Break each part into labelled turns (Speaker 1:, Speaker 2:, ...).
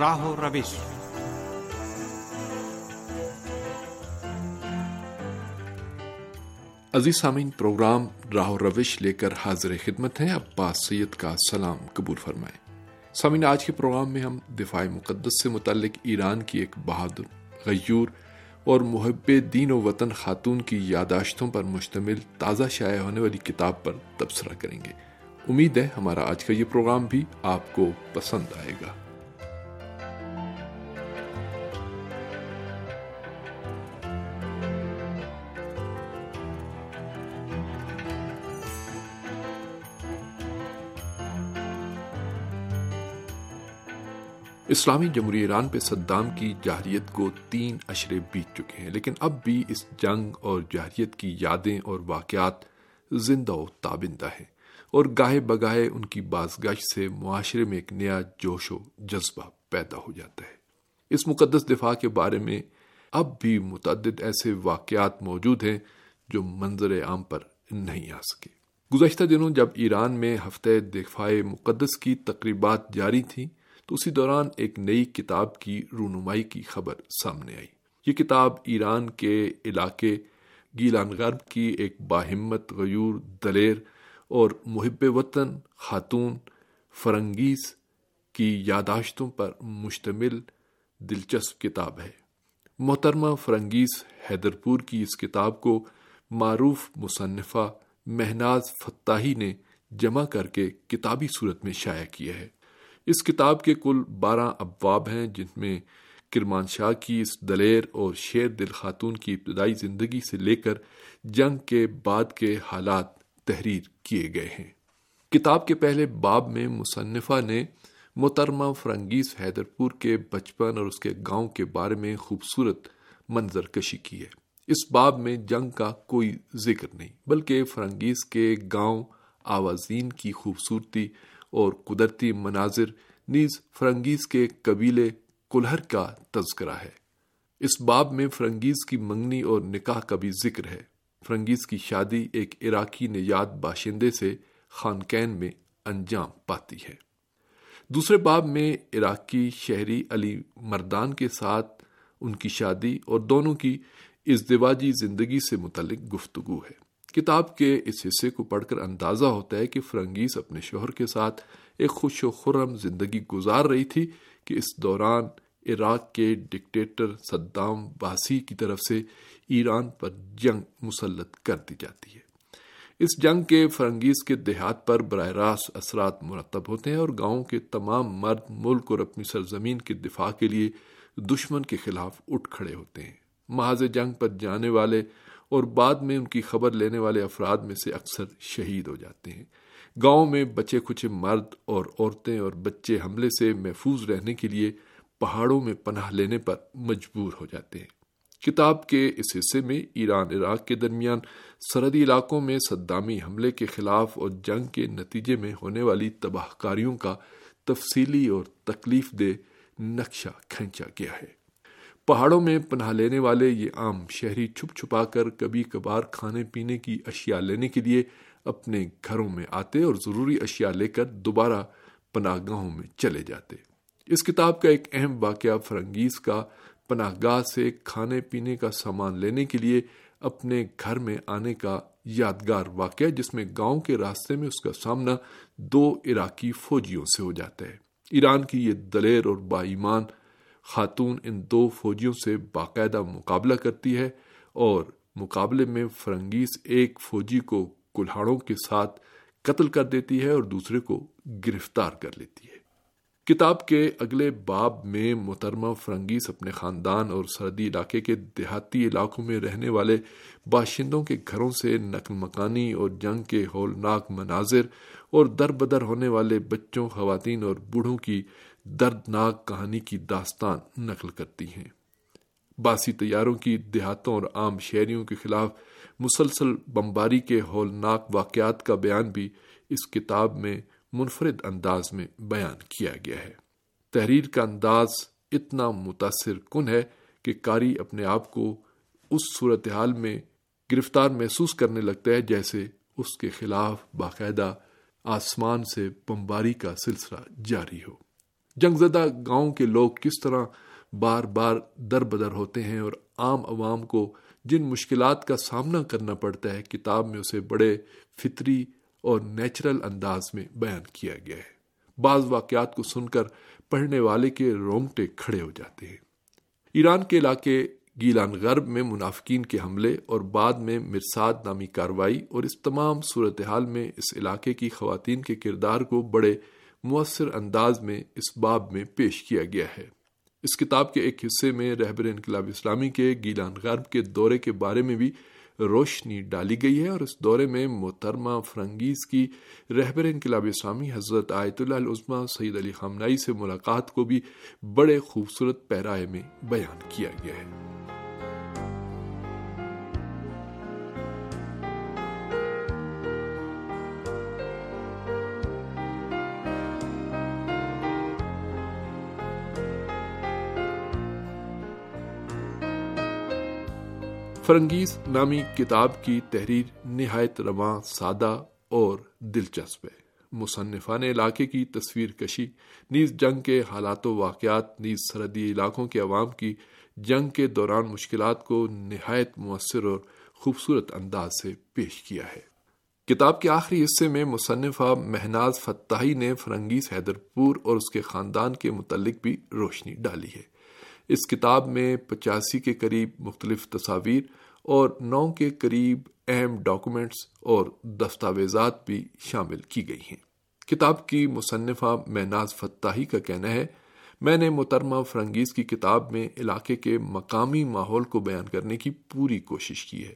Speaker 1: راہ روش
Speaker 2: عزیز سامعین، پروگرام راہ روش لے کر حاضر خدمت ہیں۔ عباس سید کا سلام قبول فرمائیں۔ سامعین، آج کے پروگرام میں ہم دفاع مقدس سے متعلق ایران کی ایک بہادر، غیور اور محب دین و وطن خاتون کی یاداشتوں پر مشتمل تازہ شائع ہونے والی کتاب پر تبصرہ کریں گے۔ امید ہے ہمارا آج کا یہ پروگرام بھی آپ کو پسند آئے گا۔ اسلامی جمہوری ایران پہ صدام کی جہریت کو تین اشرے بیت چکے ہیں، لیکن اب بھی اس جنگ اور جہریت کی یادیں اور واقعات زندہ و تابندہ ہیں اور گاہے بگاہے ان کی بازگاش سے معاشرے میں ایک نیا جوش و جذبہ پیدا ہو جاتا ہے۔ اس مقدس دفاع کے بارے میں اب بھی متعدد ایسے واقعات موجود ہیں جو منظر عام پر نہیں آ سکے۔ گزشتہ دنوں جب ایران میں ہفتہ دفاع مقدس کی تقریبات جاری تھیں تو اسی دوران ایک نئی کتاب کی رونمائی کی خبر سامنے آئی۔ یہ کتاب ایران کے علاقے گیلان غرب کی ایک باہمت غیور دلیر اور محب وطن خاتون فرنگیز کی یاداشتوں پر مشتمل دلچسپ کتاب ہے۔ محترمہ فرنگیز حیدرپور کی اس کتاب کو معروف مصنفہ مہناز فتاحی نے جمع کر کے کتابی صورت میں شائع کیا ہے۔ اس کتاب کے کل بارہ ابواب ہیں جن میں کرمان شاہ کی اس دلیر اور شیر دل خاتون کی ابتدائی زندگی سے لے کر جنگ کے بعد کے حالات تحریر کیے گئے ہیں۔ کتاب کے پہلے باب میں مصنفہ نے محترمہ فرنگیز حیدرپور کے بچپن اور اس کے گاؤں کے بارے میں خوبصورت منظر کشی کی ہے۔ اس باب میں جنگ کا کوئی ذکر نہیں، بلکہ فرنگیز کے گاؤں آوازین کی خوبصورتی اور قدرتی مناظر نیز فرنگیز کے قبیلے کلہر کا تذکرہ ہے۔ اس باب میں فرنگیز کی منگنی اور نکاح کا بھی ذکر ہے۔ فرنگیز کی شادی ایک عراقی نیاد باشندے سے خانقین میں انجام پاتی ہے۔ دوسرے باب میں عراقی شہری علی مردان کے ساتھ ان کی شادی اور دونوں کی ازدواجی زندگی سے متعلق گفتگو ہے۔ کتاب کے اس حصے کو پڑھ کر اندازہ ہوتا ہے کہ فرنگیز اپنے شوہر کے ساتھ ایک خوش و خرم زندگی گزار رہی تھی کہ اس دوران عراق کے ڈکٹیٹر صدام باسی کی طرف سے ایران پر جنگ مسلط کر دی جاتی ہے۔ اس جنگ کے فرنگیز کے دیہات پر براہ راست اثرات مرتب ہوتے ہیں اور گاؤں کے تمام مرد ملک اور اپنی سرزمین کے دفاع کے لیے دشمن کے خلاف اٹھ کھڑے ہوتے ہیں۔ محاذ جنگ پر جانے والے اور بعد میں ان کی خبر لینے والے افراد میں سے اکثر شہید ہو جاتے ہیں۔ گاؤں میں بچے کچھ مرد اور عورتیں اور بچے حملے سے محفوظ رہنے کے لیے پہاڑوں میں پناہ لینے پر مجبور ہو جاتے ہیں۔ کتاب کے اس حصے میں ایران، عراق کے درمیان سرحدی علاقوں میں صدامی حملے کے خلاف اور جنگ کے نتیجے میں ہونے والی تباہ کاریوں کا تفصیلی اور تکلیف دہ نقشہ کھینچا گیا ہے۔ پہاڑوں میں پناہ لینے والے یہ عام شہری چھپ چھپا کر کبھی کبھار کھانے پینے کی اشیاء لینے کے لیے اپنے گھروں میں آتے اور ضروری اشیاء لے کر دوبارہ پناہ گاہوں میں چلے جاتے۔ اس کتاب کا ایک اہم واقعہ فرنگیز کا پناہ گاہ سے کھانے پینے کا سامان لینے کے لیے اپنے گھر میں آنے کا یادگار واقعہ، جس میں گاؤں کے راستے میں اس کا سامنا دو عراقی فوجیوں سے ہو جاتا ہے۔ ایران کی یہ دلیر اور با ایمان خاتون ان دو فوجیوں سے باقاعدہ مقابلہ کرتی ہے اور مقابلے میں فرنگیز ایک فوجی کو کلاڑوں کے ساتھ قتل کر دیتی ہے اور دوسرے کو گرفتار کر لیتی ہے۔ کتاب کے اگلے باب میں محترمہ فرنگیز اپنے خاندان اور سردی علاقے کے دیہاتی علاقوں میں رہنے والے باشندوں کے گھروں سے نقل مکانی اور جنگ کے ہولناک مناظر اور در بدر ہونے والے بچوں، خواتین اور بوڑھوں کی دردناک کہانی کی داستان نقل کرتی ہیں۔ باسی تیاروں کی دیہاتوں اور عام شہریوں کے خلاف مسلسل بمباری کے ہولناک واقعات کا بیان بھی اس کتاب میں منفرد انداز میں بیان کیا گیا ہے۔ تحریر کا انداز اتنا متاثر کن ہے کہ کاری اپنے آپ کو اس صورتحال میں گرفتار محسوس کرنے لگتا ہے جیسے اس کے خلاف باقاعدہ آسمان سے بمباری کا سلسلہ جاری ہو۔ جنگ زدہ گاؤں کے لوگ کس طرح بار بار در بدر ہوتے ہیں اور عام عوام کو جن مشکلات کا سامنا کرنا پڑتا ہے، کتاب میں اسے بڑے فطری اور نیچرل انداز میں بیان کیا گیا ہے۔ بعض واقعات کو سن کر پڑھنے والے کے رونگٹے کھڑے ہو جاتے ہیں۔ ایران کے علاقے گیلان غرب میں منافقین کے حملے اور بعد میں مرساد نامی کاروائی اور اس تمام صورتحال میں اس علاقے کی خواتین کے کردار کو بڑے مؤثر انداز میں اس باب میں پیش کیا گیا ہے۔ اس کتاب کے ایک حصے میں رہبر انقلاب اسلامی کے گیلان غرب کے دورے کے بارے میں بھی روشنی ڈالی گئی ہے اور اس دورے میں محترمہ فرنگیز کی رہبر انقلاب اسلامی حضرت آیت اللہ العظمہ سعید علی خامنائی سے ملاقات کو بھی بڑے خوبصورت پیرائے میں بیان کیا گیا ہے۔ فرنگیز نامی کتاب کی تحریر نہایت رواں، سادہ اور دلچسپ ہے۔ مصنفان علاقے کی تصویر کشی، نیز جنگ کے حالات و واقعات، نیز سرحدی علاقوں کے عوام کی جنگ کے دوران مشکلات کو نہایت مؤثر اور خوبصورت انداز سے پیش کیا ہے۔ کتاب کے آخری حصے میں مصنفہ مہناز فتحی نے فرنگیز حیدر پور اور اس کے خاندان کے متعلق بھی روشنی ڈالی ہے۔ اس کتاب میں پچاسی کے قریب مختلف تصاویر اور نو کے قریب اہم ڈاکومنٹس اور دستاویزات بھی شامل کی گئی ہیں۔ کتاب کی مصنفہ میناز فتحی کا کہنا ہے، میں نے محترمہ فرنگیز کی کتاب میں علاقے کے مقامی ماحول کو بیان کرنے کی پوری کوشش کی ہے۔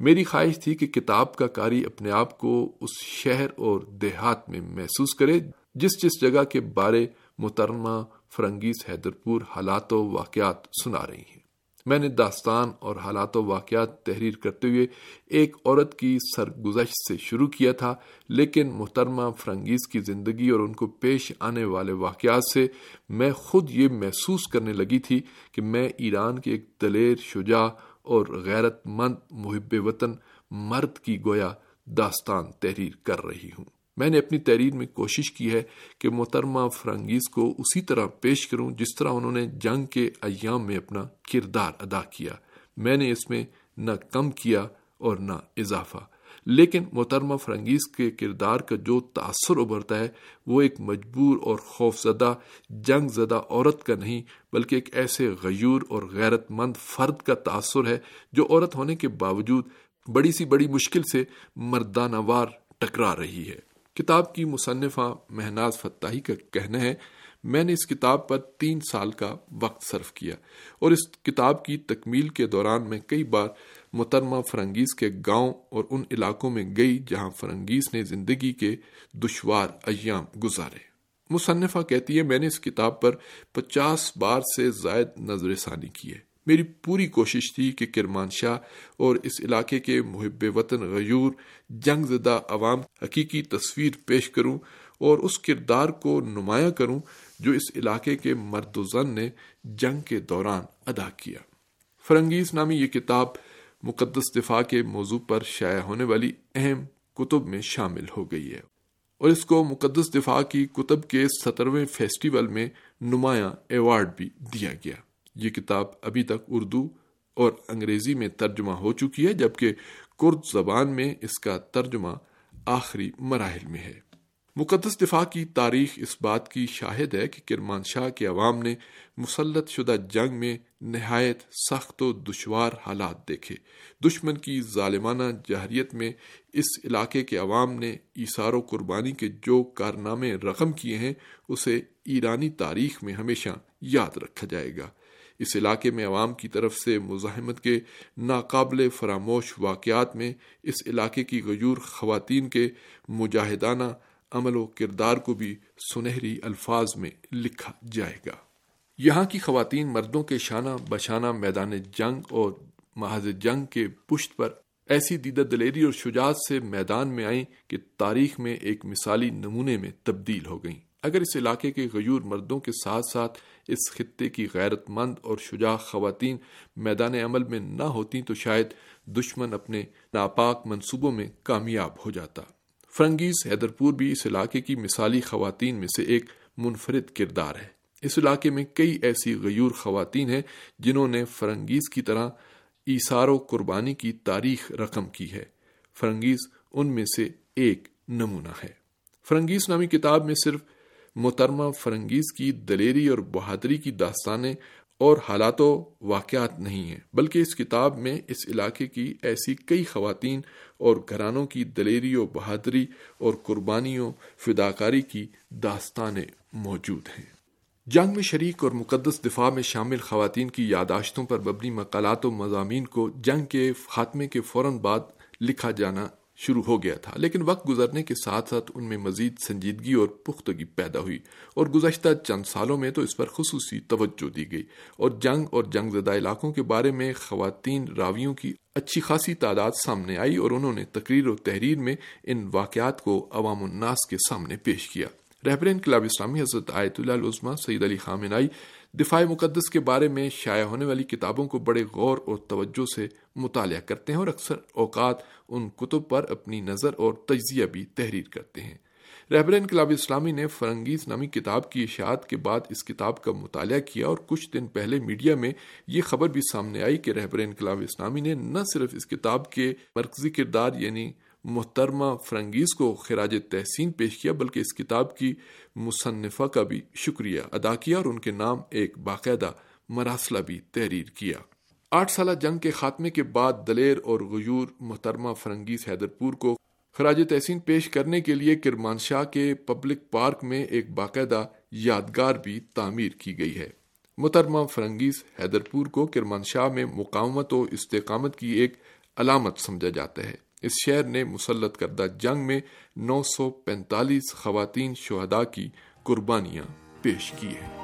Speaker 2: میری خواہش تھی کہ کتاب کا کاری اپنے آپ کو اس شہر اور دیہات میں محسوس کرے، جس جس جگہ کے بارے محترمہ فرنگیز حیدرپور حالات و واقعات سنا رہی ہیں۔ میں نے داستان اور حالات و واقعات تحریر کرتے ہوئے ایک عورت کی سرگزشت سے شروع کیا تھا، لیکن محترمہ فرنگیز کی زندگی اور ان کو پیش آنے والے واقعات سے میں خود یہ محسوس کرنے لگی تھی کہ میں ایران کے ایک دلیر، شجاع اور غیرت مند محب وطن مرد کی گویا داستان تحریر کر رہی ہوں۔ میں نے اپنی تحریر میں کوشش کی ہے کہ محترمہ فرنگیز کو اسی طرح پیش کروں جس طرح انہوں نے جنگ کے ایام میں اپنا کردار ادا کیا۔ میں نے اس میں نہ کم کیا اور نہ اضافہ۔ لیکن محترمہ فرنگیز کے کردار کا جو تاثر ابھرتا ہے، وہ ایک مجبور اور خوف زدہ جنگ زدہ عورت کا نہیں، بلکہ ایک ایسے غیور اور غیرت مند فرد کا تاثر ہے جو عورت ہونے کے باوجود بڑی سی بڑی مشکل سے مردانہ وار ٹکرا رہی ہے۔ کتاب کی مصنفہ مہناز فتحی کا کہنا ہے، میں نے اس کتاب پر تین سال کا وقت صرف کیا اور اس کتاب کی تکمیل کے دوران میں کئی بار محترمہ فرنگیز کے گاؤں اور ان علاقوں میں گئی جہاں فرنگیز نے زندگی کے دشوار ایام گزارے۔ مصنفہ کہتی ہے، میں نے اس کتاب پر پچاس بار سے زائد نظر ثانی کی ہے میری پوری کوشش تھی کہ کرمان شاہ اور اس علاقے کے محب وطن غیور جنگ زدہ عوام حقیقی تصویر پیش کروں اور اس کردار کو نمایاں کروں جو اس علاقے کے مرد و زن نے جنگ کے دوران ادا کیا۔ فرنگیز نامی یہ کتاب مقدس دفاع کے موضوع پر شائع ہونے والی اہم کتب میں شامل ہو گئی ہے اور اس کو مقدس دفاع کی کتب کے سترویں فیسٹیول میں نمایاں ایوارڈ بھی دیا گیا۔ یہ کتاب ابھی تک اردو اور انگریزی میں ترجمہ ہو چکی ہے، جبکہ کرد زبان میں اس کا ترجمہ آخری مراحل میں ہے۔ مقدس دفاع کی تاریخ اس بات کی شاہد ہے کہ کرمان شاہ کے عوام نے مسلط شدہ جنگ میں نہایت سخت و دشوار حالات دیکھے۔ دشمن کی ظالمانہ جہریت میں اس علاقے کے عوام نے ایسار و قربانی کے جو کارنامے رقم کیے ہیں، اسے ایرانی تاریخ میں ہمیشہ یاد رکھا جائے گا۔ اس علاقے میں عوام کی طرف سے مزاحمت کے ناقابل فراموش واقعات میں اس علاقے کی غیور خواتین کے مجاہدانہ عمل و کردار کو بھی سنہری الفاظ میں لکھا جائے گا۔ یہاں کی خواتین مردوں کے شانہ بشانہ میدان جنگ اور محاذ جنگ کے پشت پر ایسی دیدہ دلیری اور شجاعت سے میدان میں آئیں کہ تاریخ میں ایک مثالی نمونے میں تبدیل ہو گئیں۔ اگر اس علاقے کے غیور مردوں کے ساتھ ساتھ اس خطے کی غیرت مند اور شجاع خواتین میدان عمل میں نہ ہوتی تو شاید دشمن اپنے ناپاک منصوبوں میں کامیاب ہو جاتا۔ فرنگیز حیدرپور بھی اس علاقے کی مثالی خواتین میں سے ایک منفرد کردار ہے۔ اس علاقے میں کئی ایسی غیور خواتین ہیں جنہوں نے فرنگیز کی طرح ایسار و قربانی کی تاریخ رقم کی ہے۔ فرنگیز ان میں سے ایک نمونہ ہے۔ فرنگیز نامی کتاب میں صرف محترمہ فرنگیز کی دلیری اور بہادری کی داستانیں اور حالات و واقعات نہیں ہیں، بلکہ اس کتاب میں اس علاقے کی ایسی کئی خواتین اور گھرانوں کی دلیری و بہادری اور قربانیوں، فداکاری کی داستانیں موجود ہیں۔ جنگ میں شریک اور مقدس دفاع میں شامل خواتین کی یاداشتوں پر مبنی مقالات و مضامین کو جنگ کے خاتمے کے فوراً بعد لکھا جانا شروع ہو گیا تھا، لیکن وقت گزرنے کے ساتھ ساتھ ان میں مزید سنجیدگی اور پختگی پیدا ہوئی اور گزشتہ چند سالوں میں تو اس پر خصوصی توجہ دی گئی اور جنگ اور جنگ زدہ علاقوں کے بارے میں خواتین راویوں کی اچھی خاصی تعداد سامنے آئی اور انہوں نے تقریر و تحریر میں ان واقعات کو عوام الناس کے سامنے پیش کیا۔ رہبر انقلاب اسلامی حضرت آیت اللہ العظمہ سید علی خامنائی دفاع مقدس کے بارے میں شائع ہونے والی کتابوں کو بڑے غور اور توجہ سے مطالعہ کرتے ہیں اور اکثر اوقات ان کتب پر اپنی نظر اور تجزیہ بھی تحریر کرتے ہیں۔ رہبر انقلاب اسلامی نے فرنگیز نامی کتاب کی اشاعت کے بعد اس کتاب کا مطالعہ کیا اور کچھ دن پہلے میڈیا میں یہ خبر بھی سامنے آئی کہ رہبر انقلاب اسلامی نے نہ صرف اس کتاب کے مرکزی کردار یعنی محترمہ فرنگیز کو خراج تحسین پیش کیا، بلکہ اس کتاب کی مصنفہ کا بھی شکریہ ادا کیا اور ان کے نام ایک باقاعدہ مراسلہ بھی تحریر کیا۔ آٹھ سالہ جنگ کے خاتمے کے بعد دلیر اور غیور محترمہ فرنگیز حیدرپور کو خراج تحسین پیش کرنے کے لیے کرمان شاہ کے پبلک پارک میں ایک باقاعدہ یادگار بھی تعمیر کی گئی ہے۔ محترمہ فرنگیز حیدرپور کو کرمان شاہ میں مقامت و استقامت کی ایک علامت سمجھا جاتا ہے۔ اس شہر نے مسلط کردہ جنگ میں نو سو پینتالیس خواتین شہداء کی قربانیاں پیش کی ہیں۔